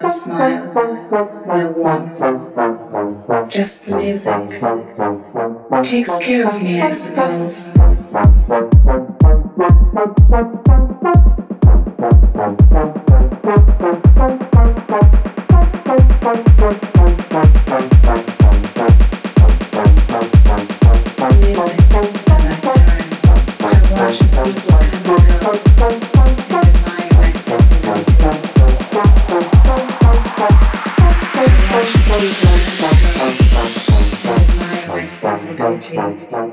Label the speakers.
Speaker 1: a smile, no warmth. Just the music takes care of me, I suppose.
Speaker 2: constant